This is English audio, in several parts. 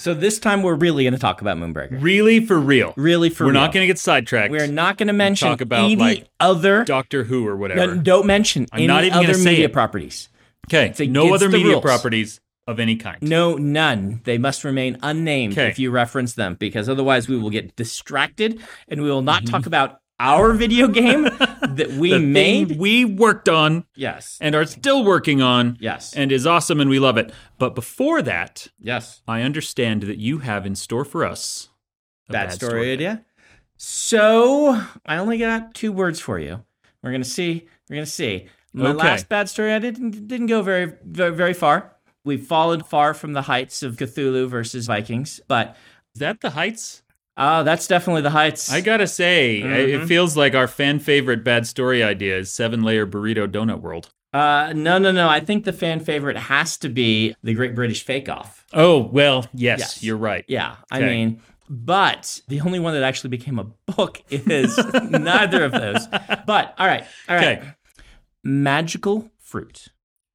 So this time we're really going to talk about Moonbreaker. Really for real. Really for We're real. not going to get sidetracked. We're not going to mention talk about, any like, other. Doctor Who or whatever. No, don't mention I'm any not even other media it. properties. Okay. It's No other media rules. properties of any kind. No, none. They must remain unnamed Okay. if you reference them, because otherwise we will get distracted and we will not Mm-hmm. talk about our video game that we made. we worked on Yes. and are still working on Yes. and is awesome and we love it. But before that, yes. I understand that you have in store for us a Bad, story, idea. So I only got two words for you. We're gonna see. We're gonna see. My Okay. last bad story, I didn't didn't go very very, very far. We've fallen far from the heights of Cthulhu versus Vikings, but Is that the heights? Uh, that's definitely the heights. I gotta say, Mm-hmm. it feels like our fan favorite bad story idea is seven layer burrito donut world. Uh, no, no, no. I think the fan favorite has to be the Great British Fake Off. Oh well, yes, Yes. you're right. Yeah, I mean, but the only one that actually became a book is neither of those. But all right, all right. Okay. Magical fruit.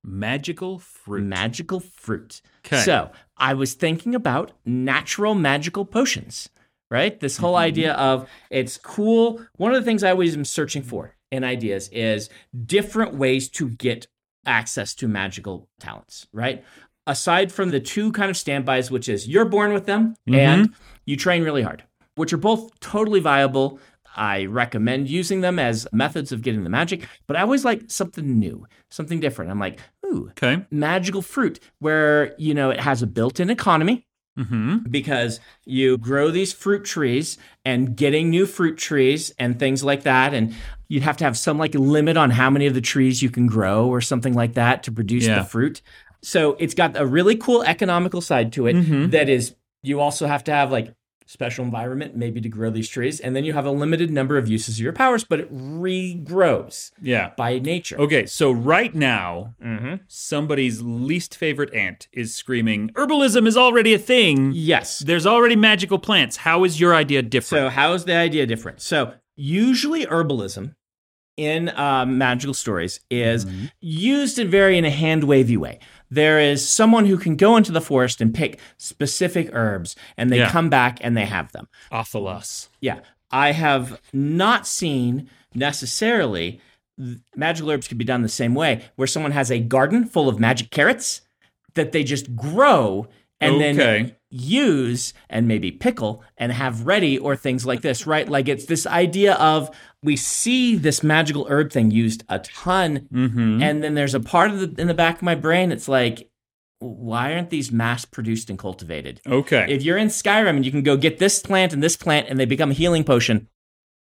Magical fruit. Magical fruit. 'Kay. So I was thinking about natural magical potions, right? This whole Mm-hmm. idea of it's cool. One of the things I always am searching for in ideas is different ways to get access to magical talents, right? Aside from the two kind of standbys, which is you're born with them Mm-hmm. and you train really hard, which are both totally viable. I recommend using them as methods of getting the magic, but I always like something new, something different. I'm like, ooh, okay. magical fruit where you know it has a built-in economy Mm-hmm. because you grow these fruit trees and getting new fruit trees and things like that and you'd have to have some like limit on how many of the trees you can grow or something like that to produce Yeah. the fruit so it's got a really cool economical side to it Mhm. that is you also have to have like special environment maybe to grow these trees and then you have a limited number of uses of your powers but it regrows Yeah. by nature Okay, so right now, mm-hmm. somebody's least favorite ant is screaming, "Herbalism is already a thing. yes There's already magical plants. How is your idea different? So, how is the idea different? So, usually herbalism in uh, magical stories is Mm-hmm. used in very in a hand wavy way. There is someone who can go into the forest and pick specific herbs, and they Yeah. come back and they have them. Athelas. Yeah, I have not seen necessarily magical herbs could be done the same way, where someone has a garden full of magic carrots that they just grow and then Okay. Use and maybe pickle and have ready or things like this, right? Like it's this idea of we see this magical herb thing used a ton, Mm-hmm. and then there's a part of the in the back of my brain. It's like, why aren't these mass produced and cultivated? Okay. If you're in Skyrim and you can go get this plant and this plant and they become a healing potion,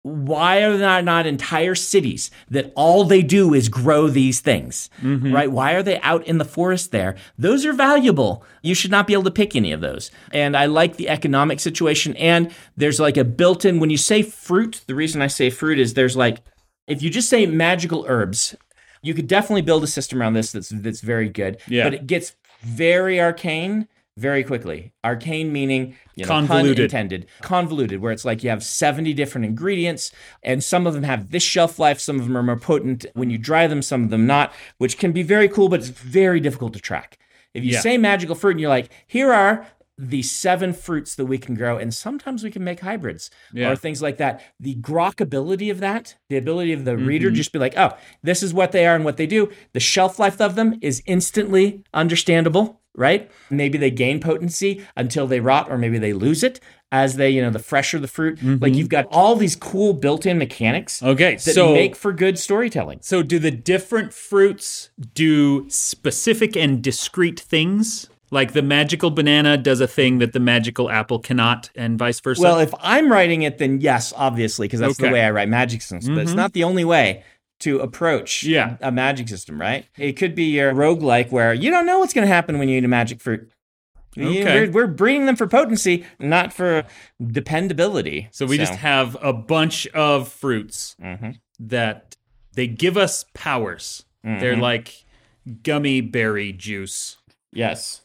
why are there not entire cities that all they do is grow these things? Mm-hmm. Right? Why are they out in the forest there? Those are valuable. You should not be able to pick any of those. And I like the economic situation. And there's like a built in, when you say fruit, the reason I say fruit is there's like, if you just say magical herbs, you could definitely build a system around this that's that's very good. Yeah. But it gets very arcane very quickly. Arcane meaning you know, pun Convoluted. intended. Convoluted, where it's like you have 70 different ingredients, and some of them have this shelf life, some of them are more potent when you dry them, some of them not, which can be very cool, but it's very difficult to track. If you Yeah. say magical fruit and you're like, here are the seven fruits that we can grow, and sometimes we can make hybrids Yeah. or things like that. The grokability of that, the ability of the reader Mm-hmm. just be like, oh, this is what they are and what they do. The shelf life of them is instantly understandable, right? Maybe they gain potency until they rot, or maybe they lose it as they, you know, the fresher the fruit. Like you've got all these cool built-in mechanics Mm-hmm. okay. that So make for good storytelling. so do the different fruits do specific and discrete things? Like the magical banana does a thing that the magical apple cannot, and vice versa. Well, if I'm writing it, then yes, obviously, because that's the way I write magic systems. But it's Mhm. not the only way to approach Yeah. a magic system, right? It could be your roguelike where you don't know what's going to happen when you eat a magic fruit. Okay. We're, we're breeding them for potency, not for dependability. so we just have a bunch of fruits Mhm. that they give us powers. They're Mhm. like Gummiberry juice. Yes.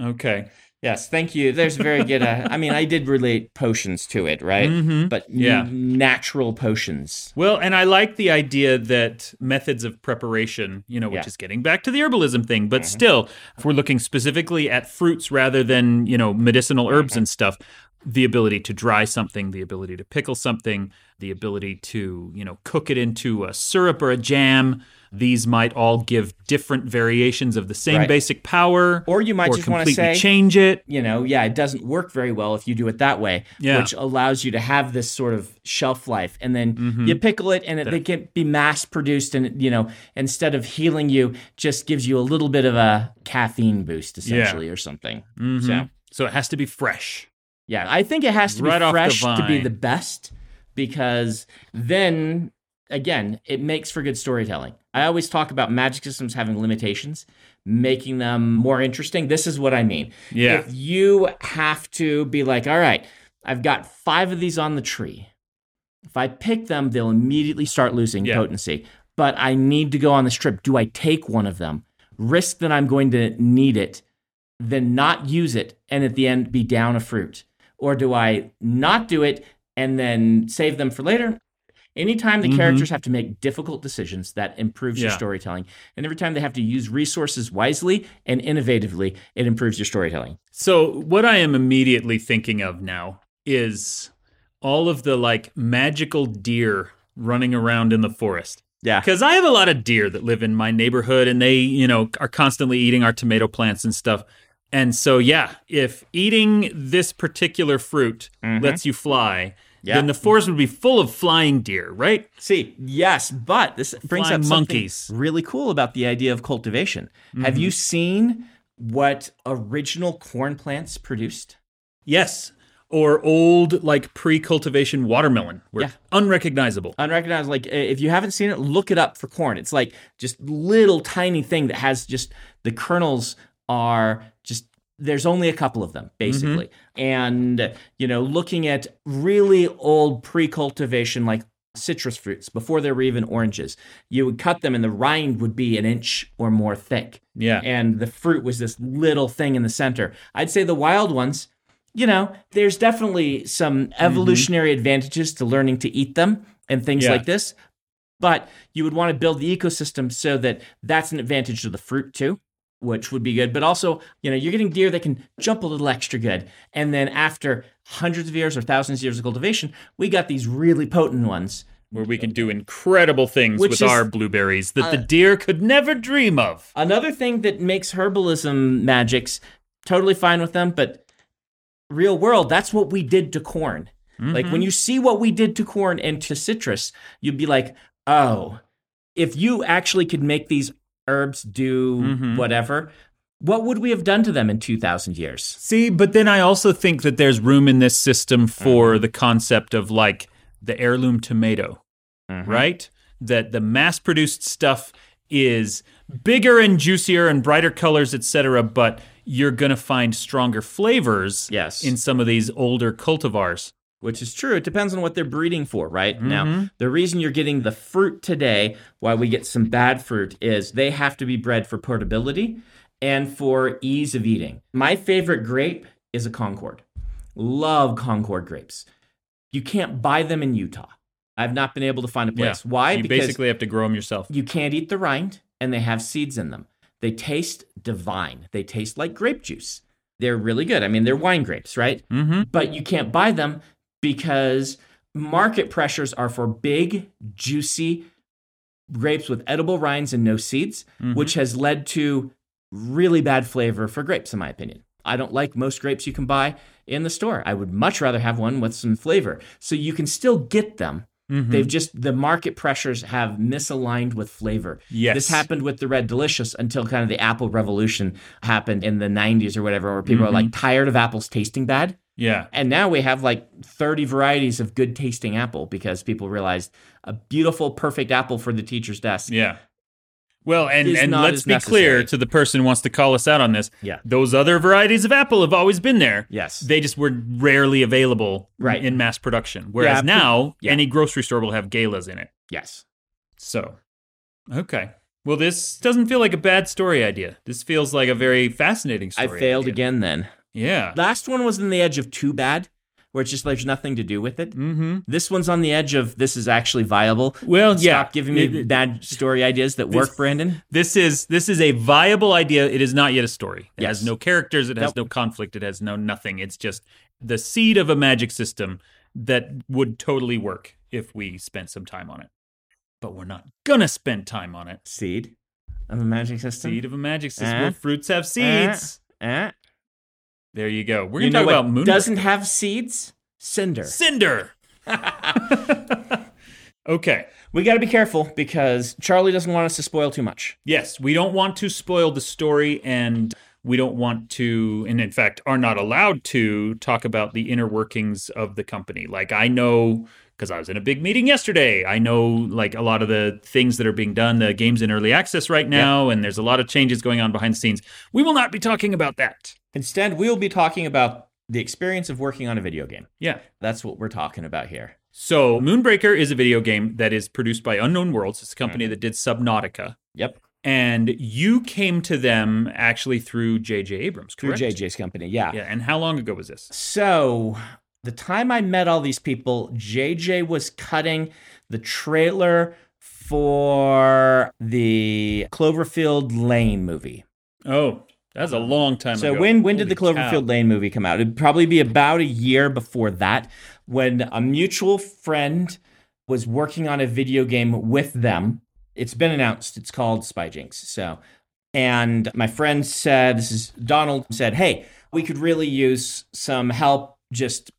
Okay. Yes, thank you. There's very good. Uh, I mean, I did relate potions to it, right? Mhm. But Yeah. n- natural potions. Well, and I like the idea that methods of preparation, you know, which Yeah. Mm-hmm. is getting back to the herbalism thing, but still, if we're looking specifically at fruits rather than, you know, medicinal herbs Mm-hmm. and stuff, the ability to dry something, the ability to pickle something, the ability to, you know, cook it into a syrup or a jam, these might all give different variations of the same Right. basic power. Or you might or just wanna say- change it. You know, yeah, it doesn't work very well if you do it that way, Yeah. which allows you to have this sort of shelf life. And then Mm-hmm. you pickle it and it, they can be mass produced. And, you know, instead of healing you, just gives you a little bit of a caffeine boost, essentially, or something. Mhm. So, So it has to be fresh. Yeah, I think it has to Right be fresh to be the best because then again, it makes for good storytelling. I always talk about magic systems having limitations, making them more interesting. This is what I mean. Yeah. If you have to be like, all right, I've got five of these on the tree. If I pick them, they'll immediately start losing Yeah. potency. But I need to go on this trip. Do I take one of them, risk that I'm going to need it, then not use it, and at the end be down a fruit? Or do I not do it and then save them for later? Anytime the Mhm. characters have to make difficult decisions, that improves your storytelling. And every time they have to use resources wisely and innovatively, it improves your storytelling. So what I am immediately thinking of now is all of the like magical deer running around in the forest. Yeah. Because I have a lot of deer that live in my neighborhood and they, you know, are constantly eating our tomato plants and stuff. And so, yeah, if eating this particular fruit mm-hmm. lets you fly, Yeah. then the forest would be full of flying deer, right? See, yes, but this brings Flying up something monkeys. really cool about the idea of cultivation. Have mm-hmm. you seen what original corn plants produced? Yes. Or old, like pre cultivation watermelon, where Yeah. it's unrecognizable. Like if you haven't seen it, look it up for corn. It's like just little tiny thing that has just the kernels are just there's only a couple of them mm-hmm. basically. And you know, looking at really old pre-cultivation like citrus fruits before there were even oranges, you would cut them and the rind would be an inch or more thick. Yeah. and the fruit was this little thing in the center. I'd say the wild ones, you know, there's definitely some mm-hmm. evolutionary advantages to learning to eat them and things Yeah. like this. But you would want to build the ecosystem so that that's an advantage to the fruit too, which would be good. But also, you know, you're getting deer that can jump a little extra good. And then after hundreds of years or thousands of years of cultivation, we got these really potent ones. where we can do incredible things Which with is- our blueberries that the deer could never dream of. Another thing that makes herbalism magics totally fine with them, but real world, that's what we did to corn. Like when mm-hmm. you see what we did to corn and to citrus, you'd be like, oh, if you actually could make these herbs do Mhm. whatever, what would we have done to them in 2,000 years? See, but then I also think that there's room in this system for the concept of like the heirloom tomato, right? That the mass produced stuff is bigger and juicier and brighter colors, etc., but you're going to find stronger flavors Yes. in some of these older cultivars. Which is true. It depends on what they're breeding for, right? Mm-hmm. Now, the reason you're getting the fruit today, why we get some bad fruit, is they have to be bred for portability and for ease of eating. My favorite grape is a Concord. Love Concord grapes. You can't buy them in Utah. I've not been able to find a place. Why? Because you because basically have to grow them yourself. you can't eat the rind and they have seeds in them. They taste divine. They taste like grape juice. They're really good. I mean, they're wine grapes, right? Mm-hmm. But you can't buy them because market pressures are for big, juicy grapes with edible rinds and no seeds, which has led to really bad flavor for grapes, in my opinion. I don't like most grapes you can buy in the store. I would much rather have one with some flavor. So you can still get them. Mm-hmm. They've just, the market pressures have misaligned with flavor. Yes. This happened with the Red Delicious until kind of the Apple Revolution happened in the 90s or whatever, where people are like tired of apples tasting bad. Yeah. And now we have like 30 varieties of good tasting apple because people realized a beautiful, perfect apple for the teacher's desk. Yeah. Well, and, and let's be clear to the person who wants to call us out on this. Yeah. Those other varieties of apple have always been there. Yes. They just were rarely available Right. in mass production. Whereas Yeah, now, yeah. any grocery store will have galas in it. yes. So, okay. Well, this doesn't feel like a bad story idea. This feels like a very fascinating story. I failed idea. again then. Yeah. Last one was on the edge of too bad, where it's just there's nothing to do with it. Mm-hmm. This one's on the edge of this is actually viable. Well, Stop yeah. giving me It- bad story ideas that work, Brandon. This is this is a viable idea. It is not yet a story. It has no characters. It has Nope. no conflict. It has no nothing. It's just the seed of a magic system that would totally work if we spent some time on it. But we're not gonna spend time on it. Seed of a magic system. Seed of a magic system. Eh? where fruits have seeds. Eh? There you go. We're You gonna know talk about moon. doesn't have seeds? Cinder. Cinder. okay. We got to be careful because Charlie doesn't want us to spoil too much. Yes, we don't want to spoil the story and we don't want to and in fact are not allowed to talk about the inner workings of the company. Like I know because I was in a big meeting yesterday. I know like a lot of the things that are being done. The game's in early access right now and there's a lot of changes going on behind the scenes. We will not be talking about that. Instead, we'll be talking about the experience of working on a video game. Yeah. That's what we're talking about here. So, Moonbreaker is a video game that is produced by Unknown Worlds. It's a company mm-hmm. that did Subnautica. Yep. And you came to them actually through J.J. Abrams, correct? Through? JJ's company. Yeah. Yeah. And how long ago was this? So, the time I met all these people, JJ was cutting the trailer for the Cloverfield Lane movie. Oh, that's a long time So ago. So when when did the Cloverfield cow. Lane movie come out? It'd probably be about a year before that, when a mutual friend was working on a video game with them. It's been announced. It's called Spyjinx. So, and my friend said, "This is Donald said, hey, we could really use some help just."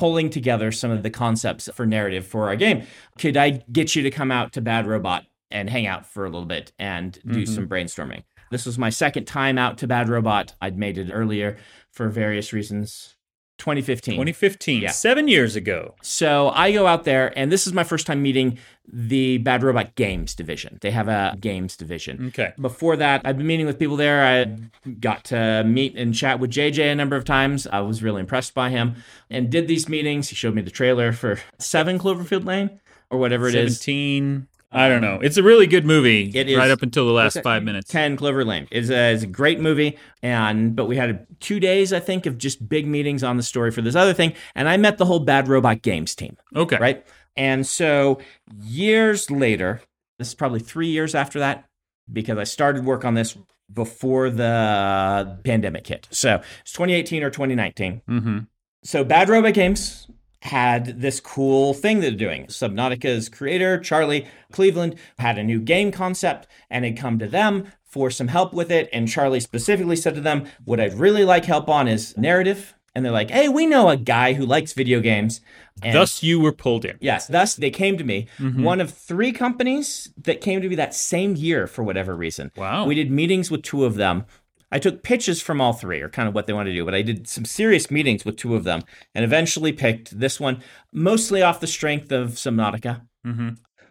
Pulling together some of the concepts for narrative for our game. Could I get you to come out to Bad Robot and hang out for a little bit and do Mhm. some brainstorming? This was my second time out to Bad Robot. I'd made it earlier for various reasons. 2015. 2015, Yeah. seven years ago. So I go out there, and this is my first time meeting the Bad Robot Games division. They have a games division. Okay. Before that, I've been meeting with people there. I got to meet and chat with JJ a number of times. I was really impressed by him and did these meetings. He showed me the trailer for Seven Cloverfield Lane or whatever it is. 17. I don't know. It's a really good movie. It is- right up until the last that? five minutes. 10 Clover Lane is a, is a great movie and but we had two days I think of just big meetings on the story for this other thing and I met the whole Bad Robot Games team Okay. right and so years later this is probably 3 years after that because I started work on this before the pandemic hit so it's 2018 or 2019 Mm-hmm. so Bad Robot Games had this cool thing they're doing. Subnautica's creator, Charlie Cleveland, had a new game concept and had come to them for some help with it. And Charlie specifically said to them, What I'd really like help on is narrative. And they're like, Hey, we know a guy who likes video games. And Thus, you were pulled in. Yes, thus they came to me. Mm-hmm. One of three companies that came to me that same year for whatever reason. Wow. We did meetings with two of them. I took pitches from all three, or kind of what they wanted to do, but I did some serious meetings with two of them and eventually picked this one, mostly off the strength of Subnautica. Mm-hmm.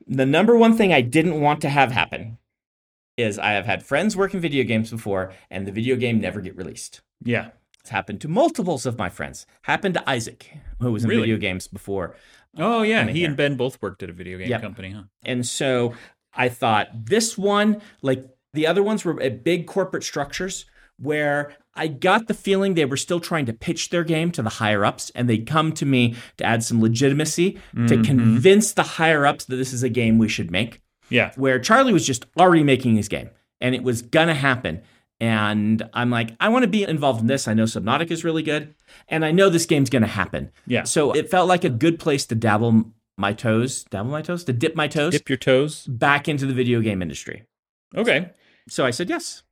The number one thing I didn't want to have happen is I have had friends work in video games before, and the video game never get released. Yeah. It's happened to multiples of my friends. Happened to Isaac, who was in Really? video games before. Oh, yeah. He here. and Ben both worked at a video game Yep. company, huh? And so I thought this one, like the other ones, were at big corporate structures where I got the feeling they were still trying to pitch their game to the higher ups and they'd come to me to add some legitimacy to mm-hmm. convince the higher ups that this is a game we should make. Yeah. Where Charlie was just already making his game and it was gonna happen. And I'm like, I want to be involved in this. I know Subnautica is really good, and I know this game's gonna happen. Yeah. So it felt like a good place to dabble my toes, dabble my toes, to dip my toes Dip your toes. back into the video game industry. Okay. So I said yes.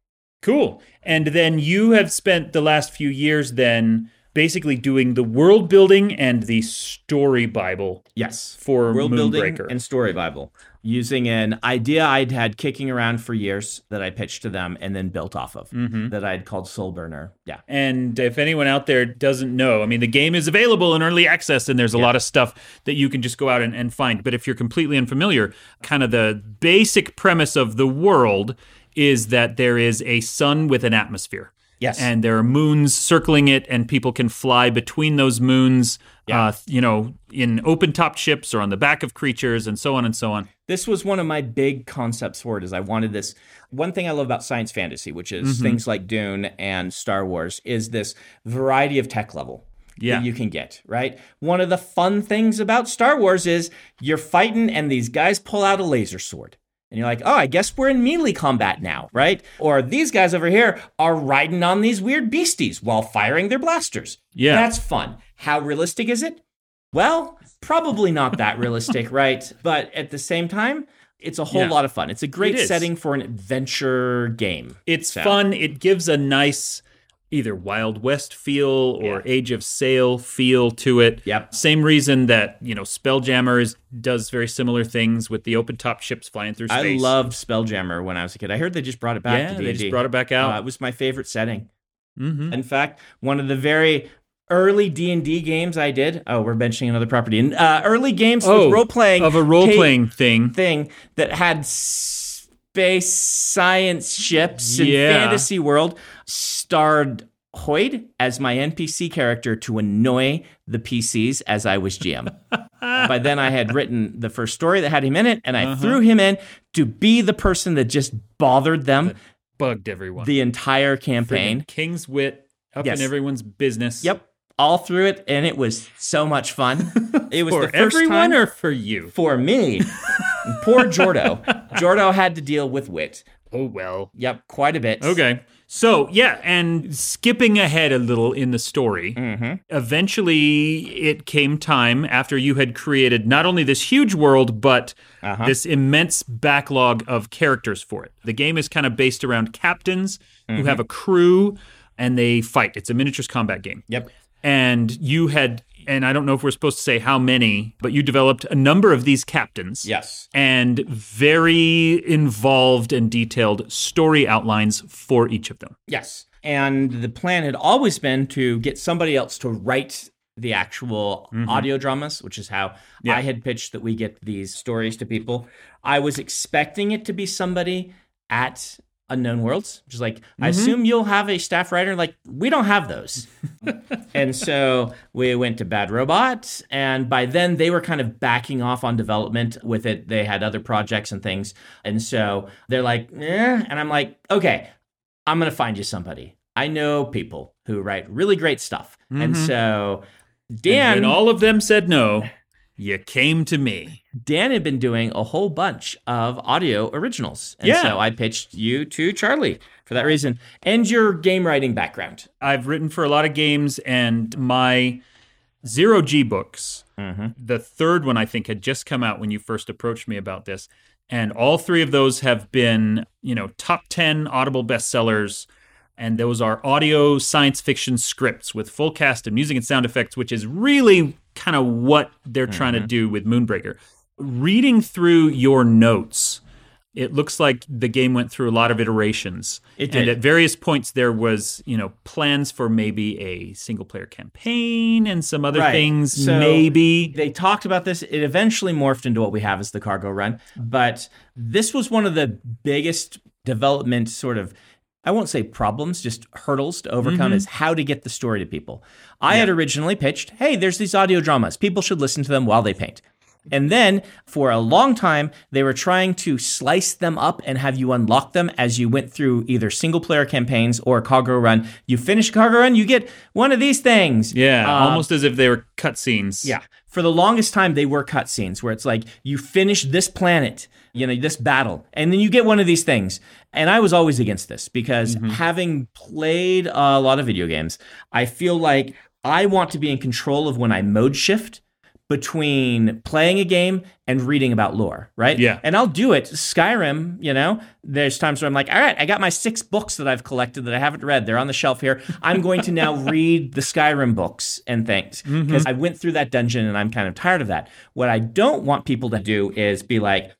Cool. And then you have spent the last few years then basically doing the world building and the story Bible Yes. for World building and story Bible using an idea I'd had kicking around for years that I pitched to them and then built off of Mhm. that I'd called Soul Burner. Yeah. And if anyone out there doesn't know, I mean, the game is available in early access and there's a lot of stuff that you can just go out and, and find. But if you're completely unfamiliar, kind of the basic premise of the world is that there is a sun with an atmosphere. Yes. And there are moons circling it, and people can fly between those moons, Yeah. uh, you know, in open topped ships or on the back of creatures and so on and so on. This was one of my big concepts for it is I wanted this one thing I love about science fantasy, which is Mm-hmm. things like Dune and Star Wars, is this variety of tech level. Yeah. That you can get, right? One of the fun things about Star Wars is you're fighting and these guys pull out a laser sword. And you're like, oh, I guess we're in melee combat now, right? Or these guys over here are riding on these weird beasties while firing their blasters. Yeah. That's fun. How realistic is it? Well, probably not that realistic, right? But at the same time, it's a whole Yeah. lot of fun. It's a great It setting for an adventure game. It's So- fun. It gives a nice either Wild West feel or Age of Sail feel to it. Yep. Same reason that, you know, Spelljammer is, does very similar things with the open top ships flying through space. I loved Spelljammer when I was a kid. I heard they just brought it back Yeah, to D&D. they just brought it back out. Uh, it was my favorite setting. hmm In fact, one of the very early D&D games I did. Oh, we're mentioning another property. And, Uh, early games Oh, with role-playing of a role playing thing. thing that had space science ships in Yeah. fantasy world starred Hoid as my NPC character to annoy the PCs as I was GM. By then, I had written the first story that had him in it, and I Uh-huh. threw him in to be the person that just bothered them Bugged everyone. the entire Friggin' campaign. King's wit up Yes. in everyone's business. Yep, all through it, and it was so much fun. It was For the first everyone time or for you? for me. Poor Jordo. Jordo had to deal with wit. Oh, well. Yep, quite a bit. Okay. So, yeah, and skipping ahead a little in the story, Mm-hmm. eventually it came time after you had created not only this huge world, but Uh-huh. this immense backlog of characters for it. The game is kind of based around captains Mm-hmm. who have a crew and they fight. It's a miniatures combat game. Yep. And you had, and I don't know if we're supposed to say how many, but you developed a number of these captains Yes. and very involved and detailed story outlines for each of them. Yes. And the plan had always been to get somebody else to write the actual audio dramas, which is how Mm-hmm. Yeah. I had pitched that we get these stories to people. I was expecting it to be somebody at Unknown Worlds, which is like, Mm-hmm. I assume you'll have a staff writer. Like, we don't have those. and so we went to Bad Robot, and by then they were kind of backing off on development with it. They had other projects and things. And so they're like, eh. And I'm like, okay, I'm going to find you somebody. I know people who write really great stuff. And so Dan, and all of them said no, you came to me. Dan had been doing a whole bunch of audio originals. And Yeah. so I pitched you to Charlie for that reason and your game writing background. I've written for a lot of games, and my zero G books, mm-hmm. the third one I think had just come out when you first approached me about this. And all three of those have been, you know, top 10 Audible bestsellers. And those are audio science fiction scripts with full cast and music and sound effects, which is really kind of what they're trying to mm-hmm. do with Moonbreaker. Reading through your notes, it looks like the game went through a lot of iterations. It And at various points there was, you know, plans for maybe a single player campaign and some other Right. things, So- maybe. They talked about this. It eventually morphed into what we have as the cargo run. But this was one of the biggest development sort of, I won't say problems, just hurdles to overcome mm-hmm. is how to get the story to people. I had originally pitched, hey, there's these audio dramas. People should listen to them while they paint. And then for a long time, they were trying to slice them up and have you unlock them as you went through either single player campaigns or cargo run. You finish cargo run, you get one of these things. Yeah, Uh, almost as if they were cutscenes. yeah. For the longest time, they were cutscenes where it's like you finish this planet, you know, this battle, and then you get one of these things. And I was always against this because having played a lot of video games, I feel like I want to be in control of when I mode shift between playing a game and reading about lore, right? Yeah. And I'll do it. Skyrim, you know, there's times where I'm like, all right, I got my six books that I've collected that I haven't read. They're on the shelf here. I'm going to now read the Skyrim books and things mm-hmm. because I went through that dungeon and I'm kind of tired of that. What I don't want people to do is be like,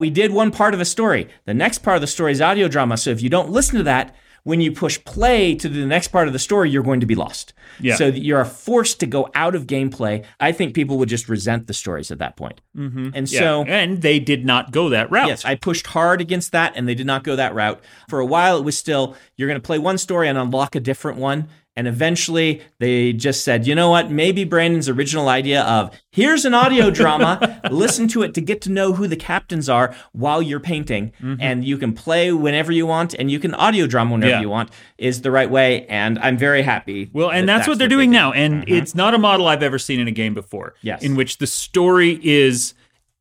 we did one part of a story. The next part of the story is audio drama. So if you don't listen to that, when you push play to the next part of the story, you're going to be lost. Yeah. So you're forced to go out of gameplay. I think people would just resent the stories at that point. Mm-hmm. And Yeah. so, and they did not go that route. yes, I pushed hard against that, and they did not go that route. For a while, it was still you're going to play one story and unlock a different one. And eventually they just said, you know what? Maybe Brandon's original idea of here's an audio drama, listen to it to get to know who the captains are while you're painting. And you can play whenever you want and you can audio drama whenever Yeah. you want is the right way. And I'm very happy. Well, and that that's, what they're they doing did. now. And it's not a model I've ever seen in a game before. Yes. In which the story is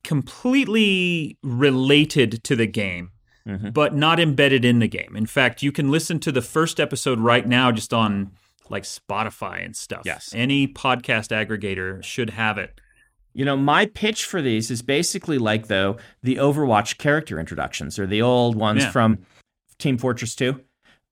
completely related to the game, Mm-hmm. but not embedded in the game. In fact, you can listen to the first episode right now just on like Spotify and stuff. Yes. Any podcast aggregator should have it. You know, my pitch for these is basically like though the Overwatch character introductions or the old ones Yeah. from Team Fortress 2.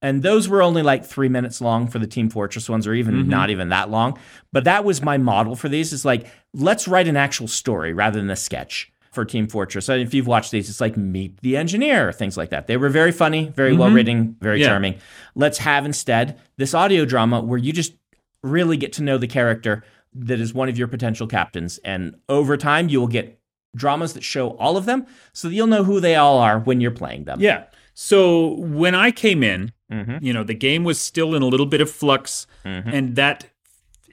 And those were only like three minutes long for the Team Fortress ones, or even Mm-hmm. not even that long. But that was my model for these. Is like, let's write an actual story rather than a sketch for Team Fortress. And if you've watched these, it's like Meet the Engineer, things like that. They were very funny, very well written, very Mm-hmm. Yeah. charming. Let's have instead this audio drama where you just really get to know the character that is one of your potential captains. And over time, you will get dramas that show all of them so that you'll know who they all are when you're playing them. Yeah. So when I came in, Mhm. you know, the game was still in a little bit of flux, Mm-hmm. and that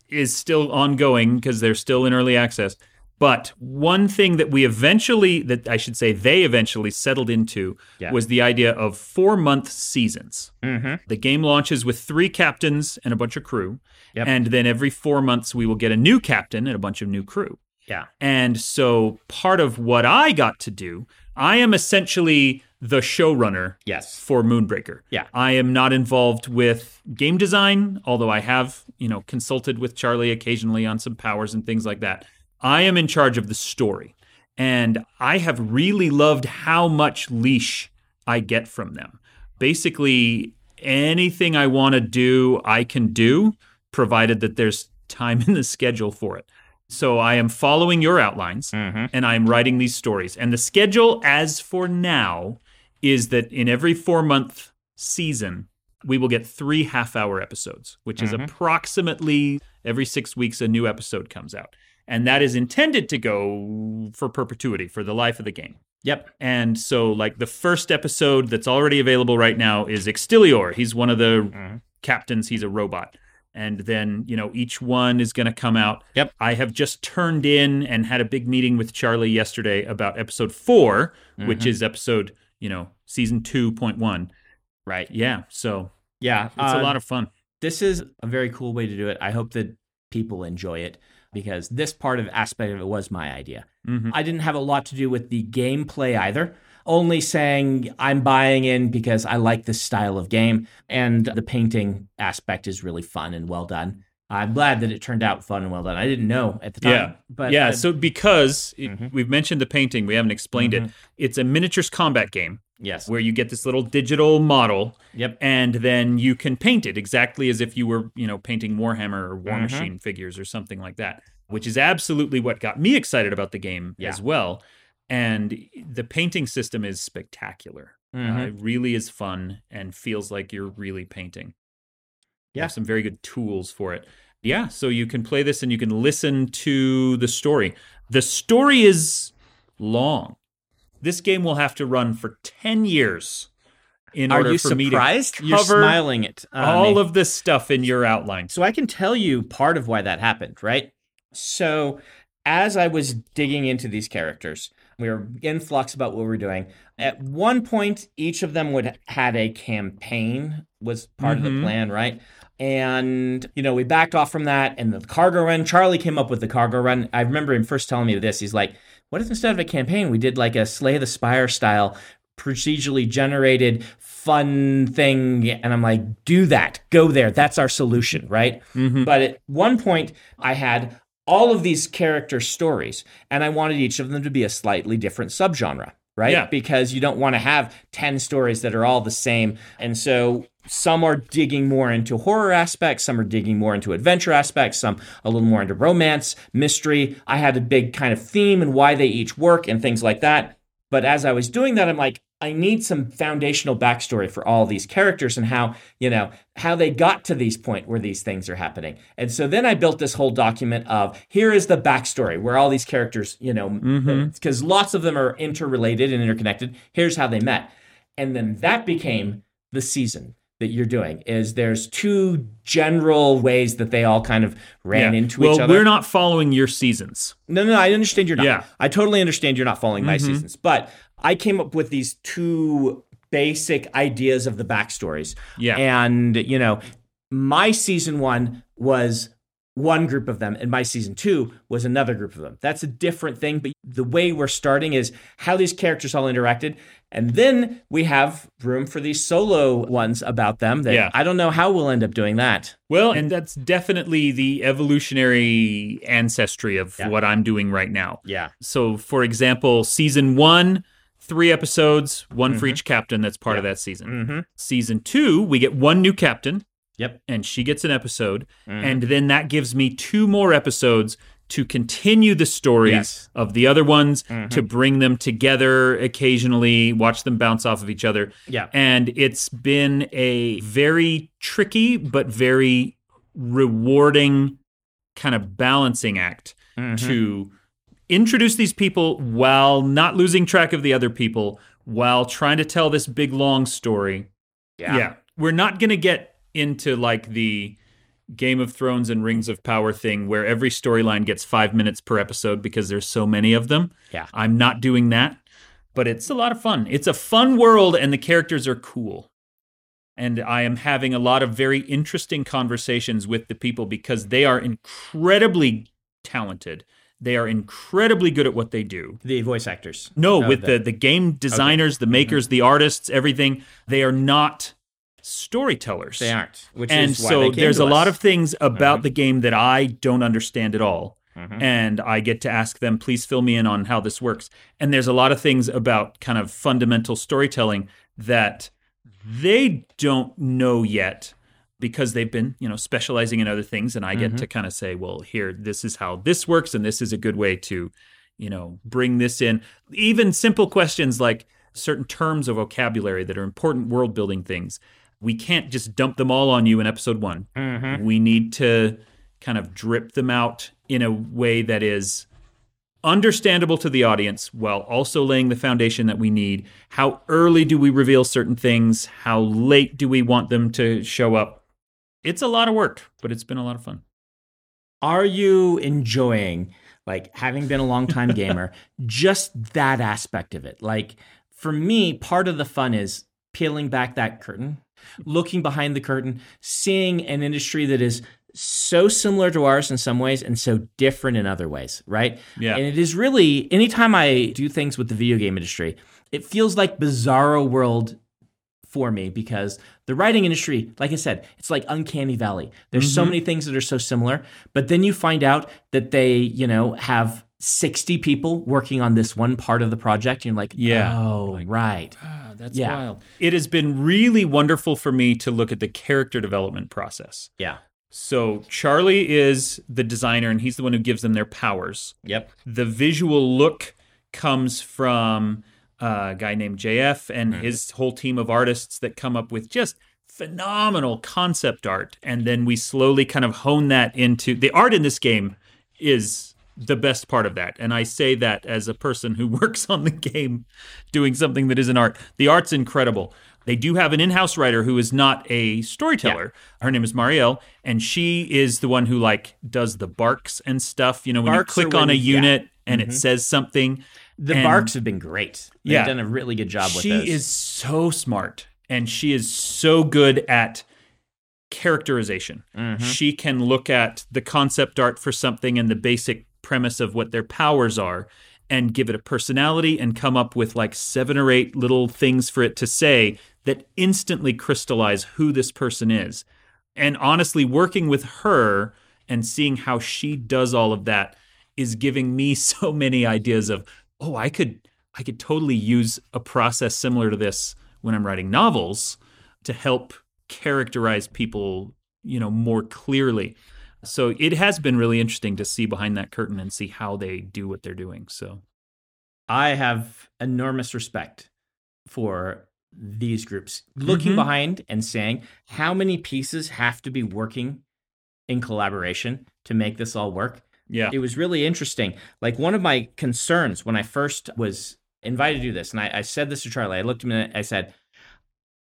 is still ongoing because they're still in early access. But one thing that we eventually, that I should say, they eventually settled into Yeah. was the idea of four month seasons. Mhm. The game launches with three captains and a bunch of crew. Yep. And then every four months, we will get a new captain and a bunch of new crew. Yeah. And so part of what I got to do, I am essentially the showrunner Yes. for Moonbreaker. Yeah. I am not involved with game design, although I have, you know, consulted with Charlie occasionally on some powers and things like that. I am in charge of the story. And I have really loved how much leash I get from them. Basically, anything I want to do, I can do, provided that there's time in the schedule for it. So I am following your outlines Mhm. and I'm writing these stories. And the schedule, as for now, is that in every four month season, we will get three half hour episodes, which is approximately every six weeks a new episode comes out. And that is intended to go for perpetuity, for the life of the game. Yep. And so, like, the first episode that's already available right now is Extilior. He's one of the mm-hmm. captains, he's a robot. And then, you know, each one is going to come out. Yep. I have just turned in and had a big meeting with Charlie yesterday about episode 4 which mm-hmm. is episode, you know, season 2.1. Right. Yeah. So Yeah. it's a um, lot of fun. this is a very cool way to do it. I hope that people enjoy it because this part of aspect of it was my idea. Mhm. I didn't have a lot to do with the gameplay either. Only saying I'm buying in because I like this style of game and the painting aspect is really fun and well done. I'm glad that it turned out fun and well done. I didn't know at the time. Yeah. But yeah. uh, so because it- Mhm. we've mentioned the painting, we haven't explained it. It's a miniatures combat game yes. where you get this little digital model Yep. and then you can paint it exactly as if you were, you know, painting Warhammer or War Mhm. Machine figures or something like that, which is absolutely what got me excited about the game Yeah. as well. And the painting system is spectacular. Uh, Mhm. it really is fun and feels like you're really painting. Yeah. have some very good tools for it. Yeah, so you can play this and you can listen to the story. The story is long. This game will have to run for 10 years in Are order you for me to surprised? You're cover smiling it. on all me. of this stuff in your outline. So I can tell you part of why that happened, right? So as I was digging into these characters, we were in flux about what we were doing. At one point, each of them would had a campaign was part of the Mhm. plan, right? And you know, we backed off from that, and the cargo run. Charlie came up with the cargo run. I remember him first telling me this. He's like, "What if instead of a campaign, we did like a Slay the Spire style, procedurally generated, fun thing?" And I'm like, "Do that. Go there. That's our solution, right?" Mhm. But at one point, I had all of these character stories, and I wanted each of them to be a slightly different subgenre, right? Yeah. Because you don't want to have 10 stories that are all the same. And so some are digging more into horror aspects, some are digging more into adventure aspects, some a little more into romance, mystery. I had a big kind of theme and why they each work and things like that. But as I was doing that, I'm like, I need some foundational backstory for all these characters and how, you know, how they got to these point where these things are happening. And so then I built this whole document of here is the backstory where all these characters, you know, Mhm. because lots of them are interrelated and interconnected. Here's how they met. And then that became the season. that you're doing is there's two general ways that they all kind of ran Yeah. into well, each other. Well, we're not following your seasons. No, no, I understand you're not. Yeah. I totally understand you're not following my Mhm. seasons. But I came up with these two basic ideas of the backstories. Yeah. And, you know, my season one was one group of them, and my season two was another group of them. That's a different thing. But the way we're starting is how these characters all interacted. And then we have room for these solo ones about them that Yeah. I don't know how we'll end up doing that. Well, and that's definitely the evolutionary ancestry of Yeah. what I'm doing right now. Yeah. So, for example, season one, three episodes, one for Mhm. each captain that's part of that season. Mm-hmm. Season two, we get one new captain, Yep. and she gets an episode. Mhm. And then that gives me two more episodes to continue the stories Yes. of the other ones, Mhm. to bring them together occasionally, watch them bounce off of each other. Yeah. And it's been a very tricky but very rewarding kind of balancing act Mhm. to introduce these people while not losing track of the other people, while trying to tell this big long story. Yeah. We're not going to get into like the Game of Thrones and Rings of Power thing where every storyline gets five minutes per episode because there's so many of them. Yeah. I'm not doing that, but it's a lot of fun. It's a fun world and the characters are cool. And I am having a lot of very interesting conversations with the people because they are incredibly talented. They are incredibly good at what they do. The voice actors. No, Oh, with the, the game designers, the makers, the artists, everything, they are not storytellers. They aren't. Which And is why so they came And so there's a lot of things about Mhm. the game that I don't understand at all. Mhm. And I get to ask them, please fill me in on how this works. And there's a lot of things about kind of fundamental storytelling that they don't know yet because they've been, you know, specializing in other things. And I get Mhm. to kind of say, well, here, this is how this works. And this is a good way to, you know, bring this in. Even simple questions like certain terms of vocabulary that are important world building things. We can't just dump them all on you in episode one. Mhm. We need to kind of drip them out in a way that is understandable to the audience while also laying the foundation that we need. How early do we reveal certain things? How late do we want them to show up? It's a lot of work, but it's been a lot of fun. Are you enjoying, like, having been a long time gamer, just that aspect of it? Like, for me, part of the fun is peeling back that curtain, looking behind the curtain, seeing an industry that is so similar to ours in some ways and so different in other ways, right? Yeah. And it is really, anytime I do things with the video game industry, it feels like bizarro world for me because the writing industry, like I said, it's like uncanny valley. There's so Mhm. many things that are so similar, but then you find out that they, you know, have 60 people working on this one part of the project. And you're like, Yeah. oh, right. Ah, that's Yeah. wild. It has been really wonderful for me to look at the character development process. Yeah. So Charlie is the designer and he's the one who gives them their powers. Yep. the visual look comes from a guy named JF and Mm-hmm. his whole team of artists that come up with just phenomenal concept art. And then we slowly kind of hone that into the art in this game is the best part of that. And I say that as a person who works on the game doing something that isn't art. The art's incredible. They do have an in-house writer who is not a storyteller. Her name is Marielle, and she is the one who like does the barks and stuff. You know, when Barks you click on a yeah. unit and Mhm. it says something. The And- barks have been great. They've Yeah. done a really good job with she those. is so smart and she is so good at characterization. Mhm. She can look at the concept art for something and the basic premise of what their powers are and give it a personality and come up with like seven or eight little things for it to say that instantly crystallize who this person is. And honestly, working with her and seeing how she does all of that is giving me so many ideas of, oh, I could I could totally use a process similar to this when I'm writing novels to help characterize people, you know, more clearly. So it has been really interesting to see behind that curtain and see how they do what they're doing. So I have enormous respect for these groups looking Mhm. behind and saying how many pieces have to be working in collaboration to make this all work. Yeah. It was really interesting. Like one of my concerns when I first was invited to do this, and I, I said this to Charlie, I looked at him and I said,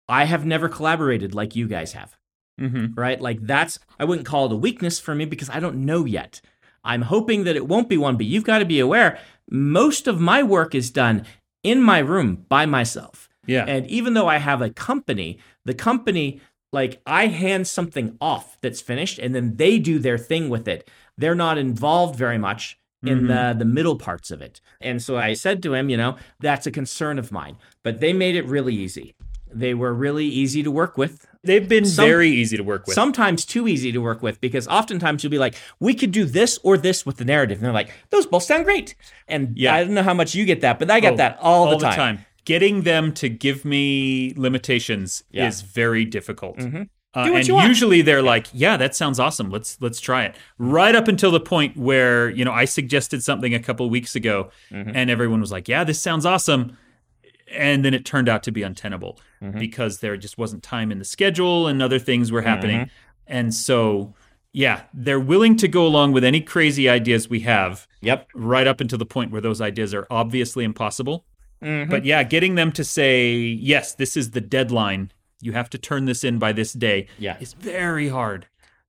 I have never collaborated like you guys have. Mm-hmm. Right? Like that's I wouldn't call it a weakness for me because I don't know yet. I'm hoping that it won't be one, but you've got to be aware most of my work is done in my room by myself. Yeah. And even though I have a company, the company like I hand something off that's finished and then they do their thing with it. They're not involved very much in the the middle parts of it. And so I said to him, you know, that's a concern of mine. But they made it really easy. They were really easy to work with. They've been Some- very easy to work with. Sometimes too easy to work with because oftentimes you'll be like, we could do this or this with the narrative. And they're like, those both sound great. And Yeah. I don't know how much you get that, but I get Oh, that all, the, time. Getting them to give me limitations Yeah. Mm-hmm. is very difficult. Uh, and usually they're like, "Yeah, that sounds awesome. Let's let's try it." Right up until the point where you know I suggested something a couple weeks ago, Mm-hmm. and everyone was like, "Yeah, this sounds awesome," and then it turned out to be untenable Mm-hmm. because there just wasn't time in the schedule and other things were happening, Mm-hmm. and so yeah, they're willing to go along with any crazy ideas we have Yep. right up until the point where those ideas are obviously impossible. Mm-hmm. But yeah, getting them to say, yes, this is the deadline. You have to turn this in by this day Yeah. is very hard.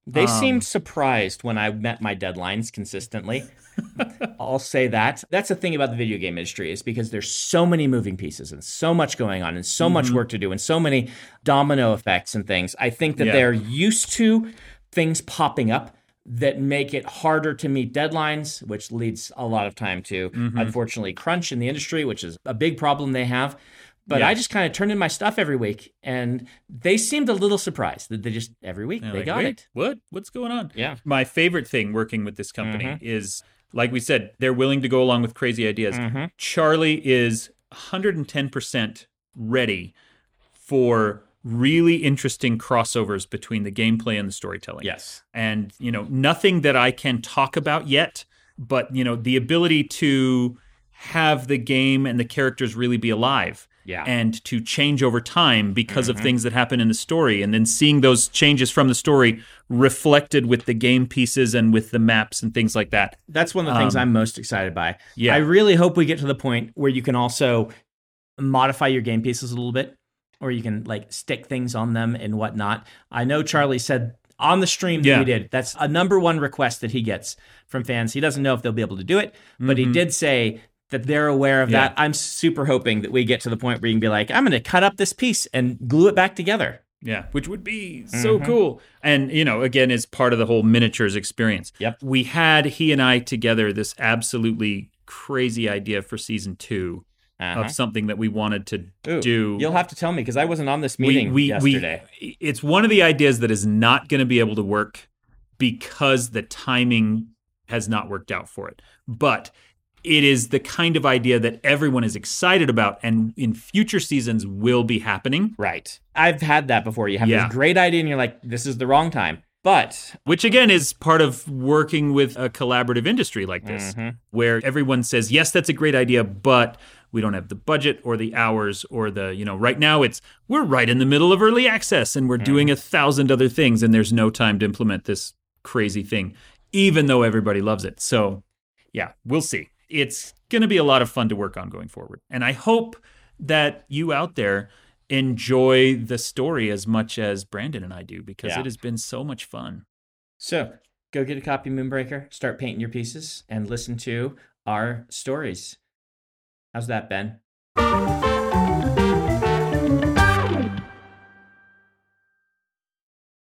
They Um, seemed surprised when I met my deadlines consistently. I'll say that. That's the thing about the video game industry is because there's so many moving pieces and so much going on and so much Mm-hmm. work to do and so many domino effects and things. I think that Yeah. they're used to things popping up that make it harder to meet deadlines, which leads a lot of time to Mm-hmm. unfortunately crunch in the industry, which is a big problem they have. But Yeah. I just kind of turned in my stuff every week, and they seemed a little surprised that they just every week They're they like, got it. What? What's going on? Yeah. My favorite thing working with this company Mm-hmm. is, like we said, they're willing to go along with crazy ideas. Mm-hmm. Charlie is 110% ready for really interesting crossovers between the gameplay and the storytelling. Yes. and you know nothing that I can talk about yet, but you know the ability to have the game and the characters really be alive. Yeah. And to change over time because Mm-hmm. of things that happen in the story, and then seeing those changes from the story reflected with the game pieces and with the maps and things like that. That's one of the things I'm most excited by. Um, yeah. I really hope we get to the point where you can also modify your game pieces a little bit, or you can like stick things on them and whatnot. I know Charlie said on the stream that Yeah. we did, that's a number one request that he gets from fans. He doesn't know if they'll be able to do it, but he did say that they're aware of. Yeah. that. I'm super hoping that we get to the point where you can be like, I'm going to cut up this piece and glue it back together. Yeah, which would be so Mm-hmm. cool. And, you know, again, is part of the whole miniatures experience. Yep. We had he and I together this absolutely crazy idea for season 2 Uh-huh. of something that we wanted to Ooh, do. You'll have to tell me because I wasn't on this we, meeting we, yesterday. we, it's one of the ideas that is not going to be able to work because the timing has not worked out for it. But it is the kind of idea that everyone is excited about and in future seasons will be happening. Right. I've had that before. You have Yeah. this great idea and you're like, this is the wrong time. But Which again is part of working with a collaborative industry like this, Mm-hmm. where everyone says, yes, that's a great idea, but we don't have the budget or the hours or the, you know, right now it's, we're right in the middle of early access and we're doing Mm-hmm. a thousand other things and there's no time to implement this crazy thing, even though everybody loves it. So yeah, we'll see. It's going to be a lot of fun to work on going forward. And I hope that you out there enjoy the story as much as Brandon and I do because Yeah. it has been so much fun. so go get a copy of Moonbreaker, start painting your pieces, and listen to our stories. How's that, Ben?